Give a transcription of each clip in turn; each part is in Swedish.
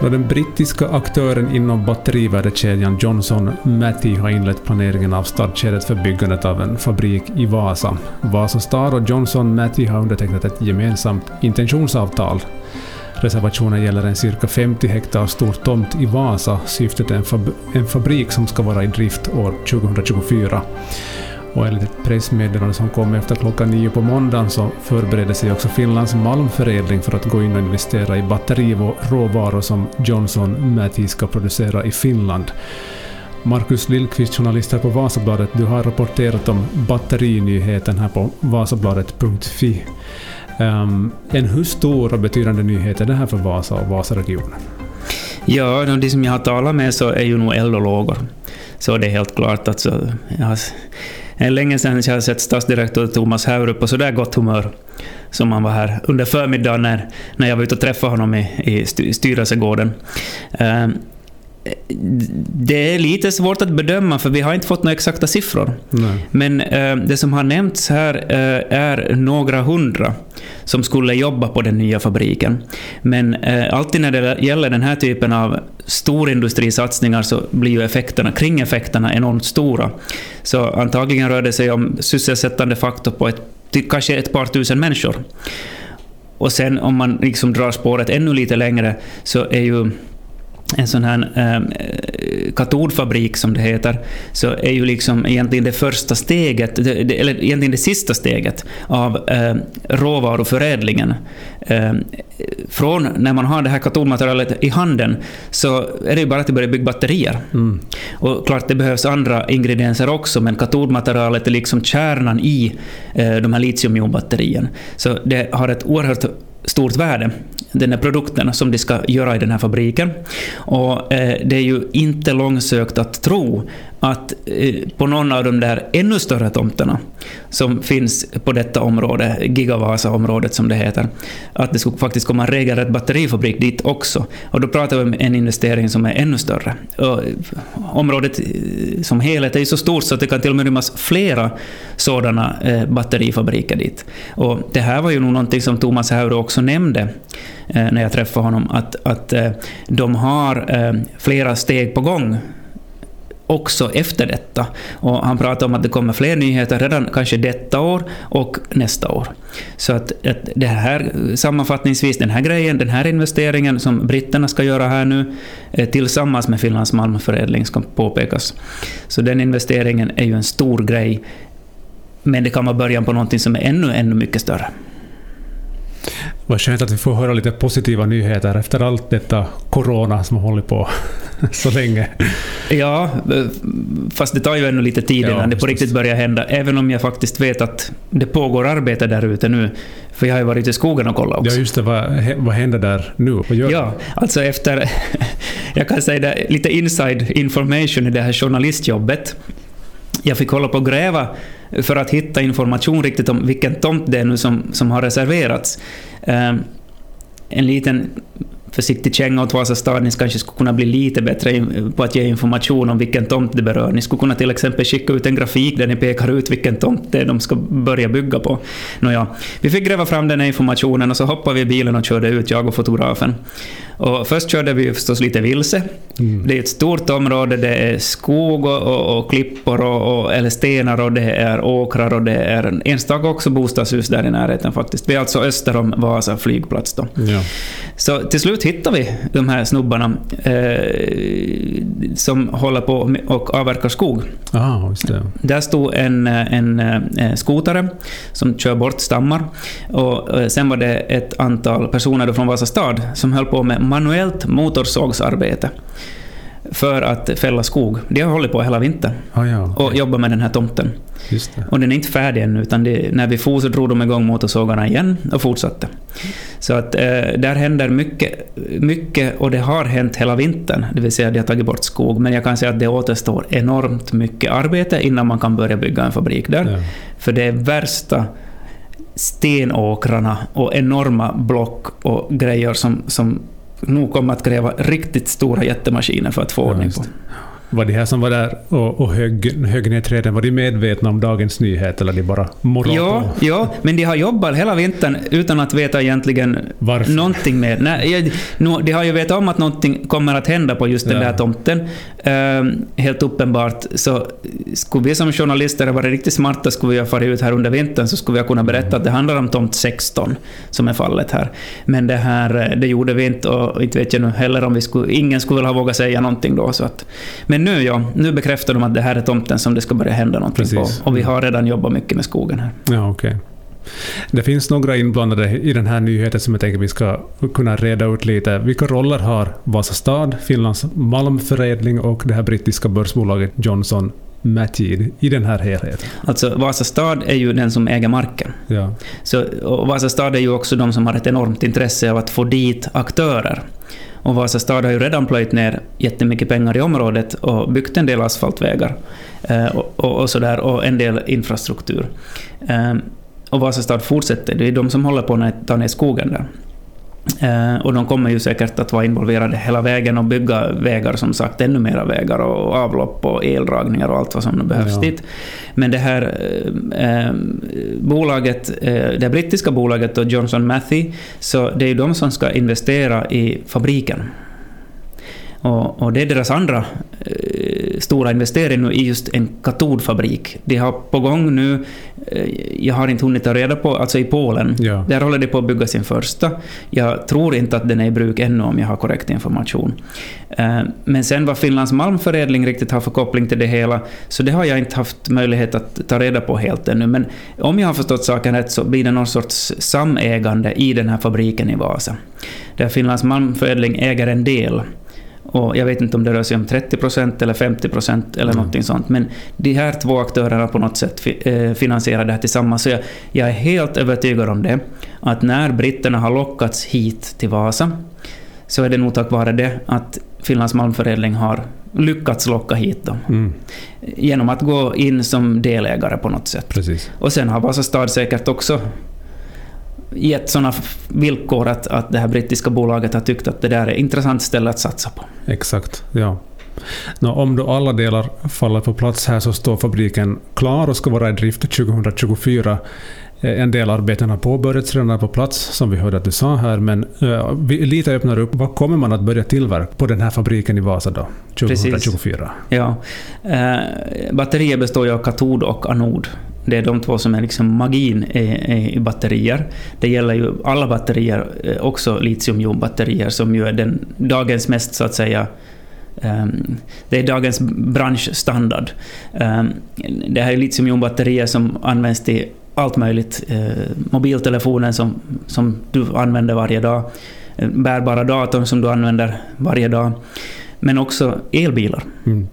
Då den brittiska aktören inom batterivärdekedjan Johnson-Matty har inlett planeringen av startskedet för byggandet av en fabrik i Vasa. Vasa Star och Johnson-Matty har undertecknat ett gemensamt intentionsavtal. Reservationen gäller en cirka 50 hektar stor tomt i Vasa. Syftet är en, fab en fabrik som ska vara i drift år 2024. Och enligt ett pressmeddelande som kom efter klockan nio på måndagen så förbereder sig också Finlands malmförädling för att gå in och investera i batteriråvaror som Johnson Matthey ska producera i Finland. Marcus Lillqvist, journalist här på Vasabladet, du har rapporterat om batterinyheten här på vasabladet.fi. Um, ehm, en hur stor och betydande nyhet är det här för Vasa och Vasaregionen? Ja, de som jag har talat med så är ju nog eld och lågor. Så det är helt klart att så, jag har, är länge sedan jag har sett stadsdirektör Thomas Haurup på sådär gott humör som han var här under förmiddagen när, när jag var ute och träffade honom i, i styrelsegården. Um, det är lite svårt att bedöma, för vi har inte fått några exakta siffror. Nej. Men eh, det som har nämnts här eh, är några hundra som skulle jobba på den nya fabriken. Men eh, alltid när det gäller den här typen av storindustrisatsningar så blir ju effekterna, kringeffekterna enormt stora. Så antagligen rör det sig om sysselsättande faktor på ett, kanske ett par tusen människor. Och sen om man liksom drar spåret ännu lite längre så är ju en sån här eh, katodfabrik som det heter, så är ju liksom egentligen det första steget, eller egentligen det sista steget av eh, råvaruförädlingen. Eh, från när man har det här katodmaterialet i handen så är det ju bara att börja bygga batterier. Mm. Och klart, det behövs andra ingredienser också, men katodmaterialet är liksom kärnan i eh, de här litiumjonbatterierna. Så det har ett oerhört stort värde, den här produkten som de ska göra i den här fabriken. Och eh, det är ju inte långsökt att tro att eh, på någon av de där ännu större tomterna som finns på detta område, Gigavasa-området som det heter, att det skulle faktiskt komma en regelrätt batterifabrik dit också. Och då pratar vi om en investering som är ännu större. Och eh, området eh, som helhet är ju så stort så att det kan till och med rymmas flera sådana batterifabriker dit. Och det här var ju nog någonting som Thomas Hauro också nämnde när jag träffade honom, att, att de har flera steg på gång också efter detta. Och han pratar om att det kommer fler nyheter redan kanske detta år och nästa år. Så att, att det här, sammanfattningsvis, den här grejen, den här investeringen som britterna ska göra här nu, eh, tillsammans med Finlands malmförädling ska påpekas. Så den investeringen är ju en stor grej, men det kan vara början på någonting som är ännu, ännu mycket större. Vad skönt att vi får höra lite positiva nyheter efter allt detta corona som har hållit på så länge. Ja, fast det tar ju ännu lite tid innan ja, det på riktigt börjar hända. Även om jag faktiskt vet att det pågår arbete där ute nu. För jag har ju varit i skogen och kollat också. Ja, just det. Vad, vad händer där nu? Vad gör ja, alltså efter... jag kan säga det, lite inside information i det här journalistjobbet. Jag fick hålla på och gräva för att hitta information riktigt om vilken tomt det är nu som, som har reserverats. Ehm, en liten försiktig känga åt Vasastad, ni kanske skulle kunna bli lite bättre på att ge information om vilken tomt det berör. Ni skulle kunna till exempel skicka ut en grafik där ni pekar ut vilken tomt det är de ska börja bygga på. Nåja, vi fick gräva fram den här informationen och så hoppade vi i bilen och körde ut, jag och fotografen. Och först körde vi förstås lite vilse. Mm. Det är ett stort område, det är skog och, och, och klippor och, och, eller stenar och det är åkrar och det är enstaka också bostadshus där i närheten faktiskt. Vi är alltså öster om Vasa flygplats då. Ja. Så till slut hittade vi de här snubbarna eh, som håller på och avverkar skog. Ah, just det. Där stod en, en, en eh, skotare som kör bort stammar. Och eh, sen var det ett antal personer från Vasa stad som höll på med manuellt motorsågsarbete för att fälla skog. De har hållit på hela vintern ah, ja, och jobbat med den här tomten. Och den är inte färdig ännu, utan det, när vi for så drog de igång motorsågarna igen och fortsatte. Så att eh, där händer mycket, mycket, och det har hänt hela vintern, det vill säga de har tagit bort skog, men jag kan säga att det återstår enormt mycket arbete innan man kan börja bygga en fabrik där. Ja. För det är värsta stenåkrarna och enorma block och grejer som, som nog kommer att kräva riktigt stora jättemaskiner för att få ordning på. Var de här som var där och, och högg, högg ner träden, var de medvetna om dagens nyhet eller de bara morrade Ja, på? ja, men de har jobbat hela vintern utan att veta egentligen Varför? någonting mer. Nej, de har ju vetat om att någonting kommer att hända på just den Ja. där tomten. Ehm, helt uppenbart. Så skulle vi som journalister ha varit riktigt smarta skulle vi ha farit ut här under vintern så skulle vi ha kunnat berätta att det handlar om tomt 16 som är fallet här. Men det här, eh, det gjorde vi inte och inte vet jag nu heller om vi skulle... Ingen skulle väl ha vågat säga någonting då. Så att, men nu ja, nu bekräftar de att det här är tomten som det ska börja hända någonting Precis. på. Och vi har redan jobbat mycket med skogen här. Ja, okej. Det finns några inblandade i den här nyheten som jag tänker vi ska kunna reda ut lite. Vilka roller har Vasastad, Finlands malmförädling och det här brittiska börsbolaget Johnson Matthey i den här helheten? Alltså Vasastad är ju den som äger marken. Ja, Så, och Vasastad är ju också de som har ett enormt intresse av att få dit aktörer. Och Vasa stad har ju redan plöjt ner jättemycket pengar i området och byggt en del asfaltvägar eh, och, och, och, sådär, och en del infrastruktur. Eh, och Vasastad fortsätter, det är de som håller på att ta ner skogen där. Eh, och de kommer ju säkert att vara involverade hela vägen och bygga vägar, som sagt, ännu mera vägar och avlopp och eldragningar och allt vad som behövs Ja. dit. Men det här eh, eh, bolaget, eh, det brittiska bolaget då, Johnson Matthey, så det är ju de som ska investera i fabriken. Och, och det är deras andra eh, stora investering nu i just en katodfabrik. De har på gång nu, eh, jag har inte hunnit ta reda på, alltså i Polen, ja. där håller de på att bygga sin första. Jag tror inte att den är i bruk ännu om jag har korrekt information. Eh, Men sen vad Finlands malmförädling riktigt har för koppling till det hela, så det har jag inte haft möjlighet att ta reda på helt ännu. Men om jag har förstått saken rätt så blir det någon sorts samägande i den här fabriken i Vasa. Där Finlands malmförädling äger en del. Och jag vet inte om det rör sig om 30% eller 50% eller Mm. någonting sånt. Men de här två aktörerna på något sätt eh, finansierar det här tillsammans. Så jag, jag är helt övertygad om det. Att när britterna har lockats hit till Vasa så är det nog tack vare det att Finlands malmförädling har lyckats locka hit dem. Mm, Genom att gå in som delägare på något sätt. precis. Och sen har Vasastad säkert också gett sådana villkor att, att det här brittiska bolaget har tyckt att det där är ett intressant ställe att satsa på. Exakt, ja. Nå, om då alla delar faller på plats här så står fabriken klar och ska vara i drift 2024. Eh, En del arbeten har påbörjats redan är på plats, som vi hörde att du sa här, men eh, vi lite öppnar upp. Vad kommer man att börja tillverka på den här fabriken i Vasa då, 2024? Ja. Eh, batterier består ju av katod och anod. Det är de två som är liksom magin i, batterier. Det gäller ju alla batterier, eh, också litiumjonbatterier som ju är den, dagens mest så att säga ehm, det är dagens branschstandard. Ehm, det här är litiumjonbatterier som används till allt möjligt. Eh, Mobiltelefonen som, som du använder varje dag. Eh, bärbara datorn som du använder varje dag. Men också elbilar. Mm.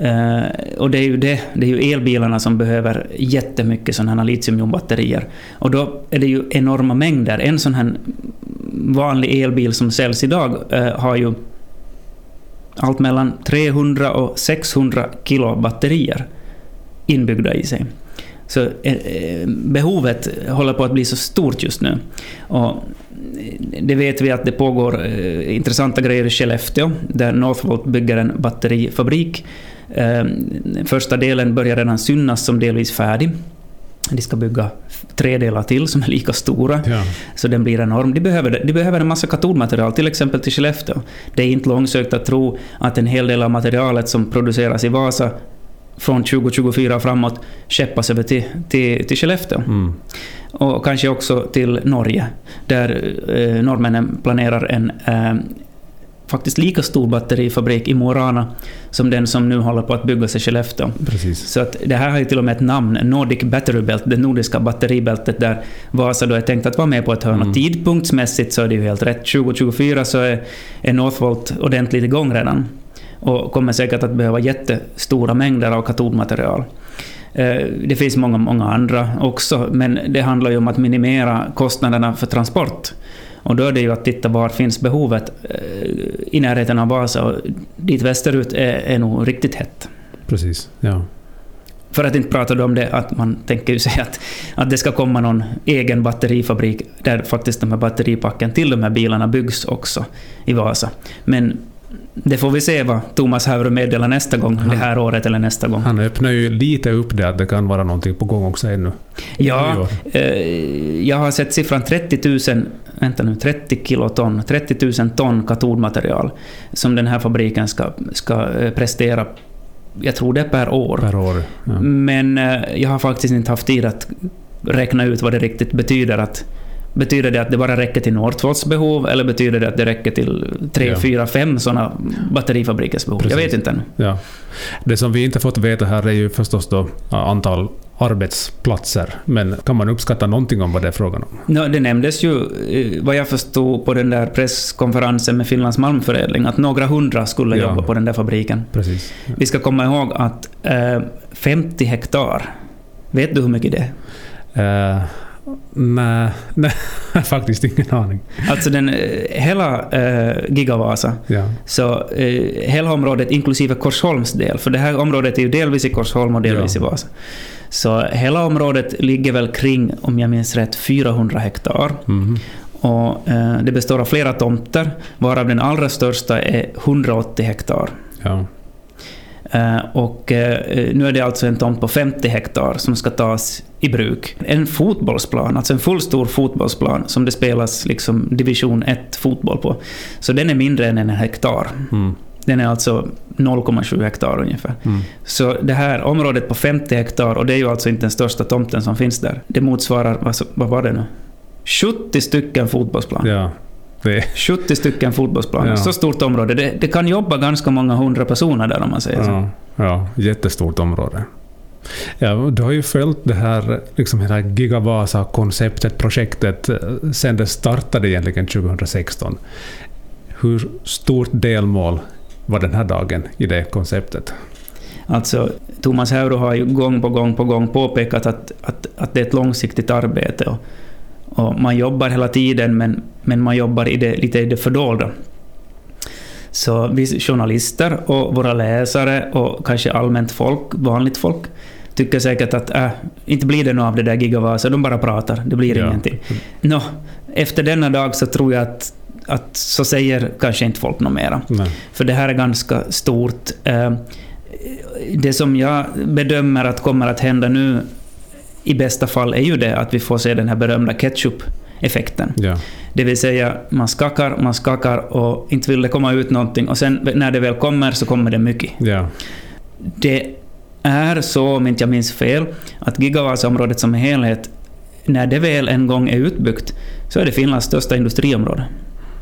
Uh, och det är, ju det, det är ju elbilarna som behöver jättemycket sådana här litiumjonbatterier. Och då är det ju enorma mängder. En sån här vanlig elbil som säljs idag uh, har ju allt mellan 300 och 600 kilo batterier inbyggda i sig. Så eh, eh, behovet håller på att bli så stort just nu. Och det vet vi att det pågår eh, intressanta grejer i Skellefteå, där Northvolt bygger en batterifabrik. Eh, första delen börjar redan synas som delvis färdig. De ska bygga tre delar till som är lika stora. Ja. Så den blir enorm. De behöver, de behöver en massa katodmaterial, till exempel till Skellefteå. Det är inte långsökt att tro att en hel del av materialet som produceras i Vasa från 2024 och framåt skeppas över till, till, till Skellefteå. Mm. Och kanske också till Norge, där eh, norrmännen planerar en eh, faktiskt lika stor batterifabrik i Mo i Rana som den som nu håller på att byggas i Skellefteå. Precis. Så att det här har ju till och med ett namn, Nordic Battery Belt, det nordiska batteribältet där Vasa då är tänkt att vara med på ett hörn. Mm. Tidpunktsmässigt så är det ju helt rätt. 2024 så är, är Northvolt ordentligt igång redan. Och kommer säkert att behöva jättestora mängder av katodmaterial. Eh, Det finns många, många andra också, men det handlar ju om att minimera kostnaderna för transport. Och då är det ju att titta var finns behovet eh, i närheten av Vasa. Och dit västerut är, är nog riktigt hett. Precis, ja. För att inte prata om det att man tänker sig att, att det ska komma någon egen batterifabrik där faktiskt de här batteripacken till de här bilarna byggs också i Vasa. Men det får vi se vad Thomas Haure meddelar nästa gång, det här året eller nästa gång. Han öppnar ju lite upp det att det kan vara någonting på gång också ännu. Ja, eh, jag har sett siffran 30 000, vänta nu, 30 kiloton, 30 000 ton katodmaterial som den här fabriken ska, ska eh, prestera jag tror det är per år. Per år ja. Men eh, jag har faktiskt inte haft tid att räkna ut vad det riktigt betyder. Att, betyder det att det bara räcker till Northvolts behov eller betyder det att det räcker till tre, Ja. fyra, fem sådana batterifabrikers behov? Jag Precis. vet inte ännu. Ja. Det som vi inte fått veta här är ju förstås då antal arbetsplatser. Men kan man uppskatta någonting om vad det är frågan om? Nå, det nämndes ju, eh, vad jag förstod på den där presskonferensen med Finlands malmförädling, att några hundra skulle Ja. jobba på den där fabriken. Precis. Vi ska komma ihåg att eh, 50 hektar, vet du hur mycket det är? Uh, nej, nej, faktiskt ingen aning. Alltså den, eh, hela eh, Gigavasa, Ja. så eh, hela området inklusive Korsholms del, för det här området är ju delvis i Korsholm och delvis Ja. i Vasa. Så hela området ligger väl kring, om jag minns rätt, 400 hektar. Mhm. Och eh, det består av flera tomter, varav den allra största är 180 hektar. ja. Eh, och eh, nu är det alltså en tomt på 50 hektar som ska tas i bruk. En fotbollsplan, alltså en fullstor fotbollsplan som det spelas liksom division 1 fotboll på. Så den är mindre än en hektar. Mm. Den är alltså 0,7 hektar ungefär. Mm. Så det här området på 50 hektar, och det är ju alltså inte den största tomten som finns där, det motsvarar, vad, vad var det nu? 70 stycken fotbollsplan. Ja. Det, 70 stycken fotbollsplaner. Ja. Så stort område. Det, det kan jobba ganska många hundra personer där om man säger så. ja, ja, jättestort område. Ja, du har ju följt det här, liksom hela Gigavasa-konceptet, projektet, eh, sen det startade egentligen 2016. Hur stort delmål var den här dagen i det konceptet? Alltså, Thomas Hauro har ju gång på gång på gång påpekat att, att, att det är ett långsiktigt arbete. Och, och man jobbar hela tiden, men, men man jobbar i det, lite i det fördolda. Så vi journalister och våra läsare och kanske allmänt folk, vanligt folk, tycker säkert att äh, inte blir det något av det där Gigavasa, de bara pratar, det blir Ja. ingenting. Nå, efter denna dag så tror jag att, att så säger kanske inte folk något mera. Nej. För det här är ganska stort. Eh, Det som jag bedömer att kommer att hända nu i bästa fall är ju det att vi får se den här berömda ketchup-effekten. Ja. Det vill säga, man skakar, man skakar och inte vill det komma ut någonting och sen när det väl kommer så kommer det mycket. Ja. Det är så, om inte jag minns fel, att Gigavasaområdet som helhet, när det väl en gång är utbyggt, så är det Finlands största industriområde.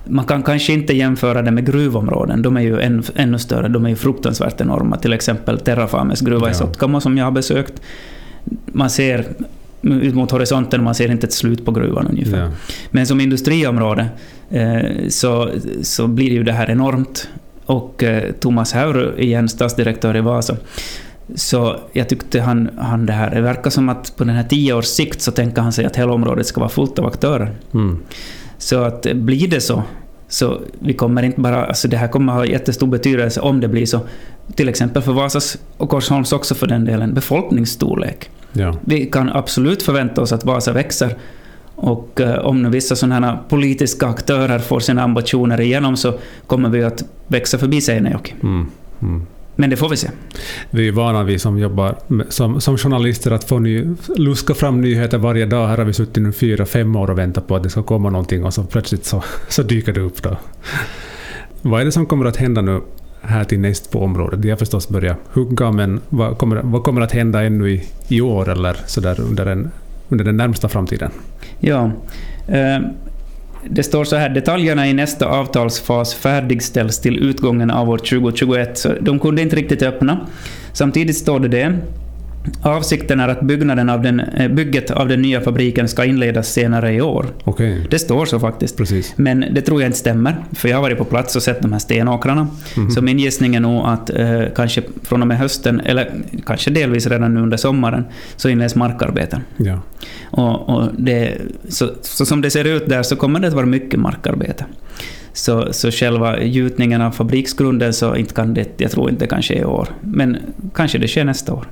Man kan kanske inte jämföra det med gruvområden, de är ju än, ännu större, de är ju fruktansvärt enorma. Till exempel Terrafames gruva i Ja. Sotkamo som jag har besökt. Man ser ut mot horisonten och man ser inte ett slut på gruvan ungefär. Ja. Men som industriområde eh, så, så blir ju det här enormt. Och eh, Thomas Hauru, igen stadsdirektör i Vasa, så jag tyckte han, han det här, det verkar som att på den här tio års sikt så tänker han sig att hela området ska vara fullt av aktörer. Mm. Så att eh, blir det så, så vi kommer inte bara, alltså det här kommer ha jättestor betydelse om det blir så, till exempel för Vasas och Korsholms också för den delen, befolkningsstorlek. Ja. Vi kan absolut förvänta oss att Vasa växer. Och eh, om nu vissa sådana politiska aktörer får sina ambitioner igenom så kommer vi att växa förbi Seinejoki. Mm. Mm. Men det får vi se. Vi är vana, vi som jobbar med, som, som journalister, att få ny, luska fram nyheter varje dag. Här har vi suttit nu fyra, fem år och väntat på att det ska komma någonting och så plötsligt så, så dyker det upp. Då. Vad är det som kommer att hända nu här till näst på området? De har förstås börjat hugga, men vad kommer, vad kommer att hända ännu i, i år eller så där under, den, under den närmsta framtiden? Ja. Eh, det står så här, detaljerna i nästa avtalsfas färdigställs till utgången av år 2021. Så de kunde inte riktigt öppna. Samtidigt står det det. Avsikten är att byggnaden av den, eh, bygget av den nya fabriken ska inledas senare i år. Okej, Det står så faktiskt. precis. Men det tror jag inte stämmer, för jag har varit på plats och sett de här stenåkrarna. Mhm. Så min gissning är nog att eh, kanske från och med hösten, eller kanske delvis redan nu under sommaren, så inleds markarbeten. Ja. Och, och det, så, så som det ser ut där så kommer det att vara mycket markarbete. Så, så själva gjutningen av fabriksgrunden, så inte kan det, jag tror inte det kan ske i år. Men kanske det sker nästa år.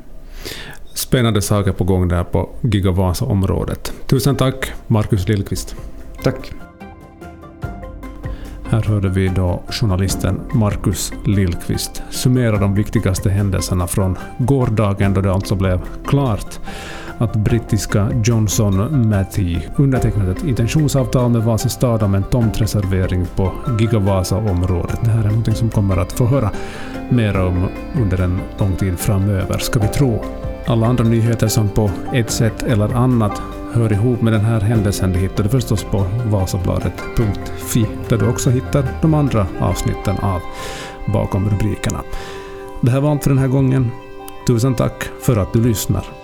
Spännande saker på gång där på Gigavasa-området. Tusen tack, Marcus Lillqvist. Tack. Här hörde vi då journalisten Marcus Lillqvist summera de viktigaste händelserna från gårdagen då det alltså blev klart att brittiska Johnson Matthey undertecknat ett intentionsavtal med Vasa stad om en tomtreservering på Gigavasa-området. Det här är något som kommer att få höra mer om under en lång tid framöver, ska vi tro. Alla andra nyheter som på ett sätt eller annat hör ihop med den här händelsen, det hittar du förstås på vasabladet.fi, där du också hittar de andra avsnitten av Bakom rubrikerna. Det här var allt för den här gången. Tusen tack för att du lyssnar.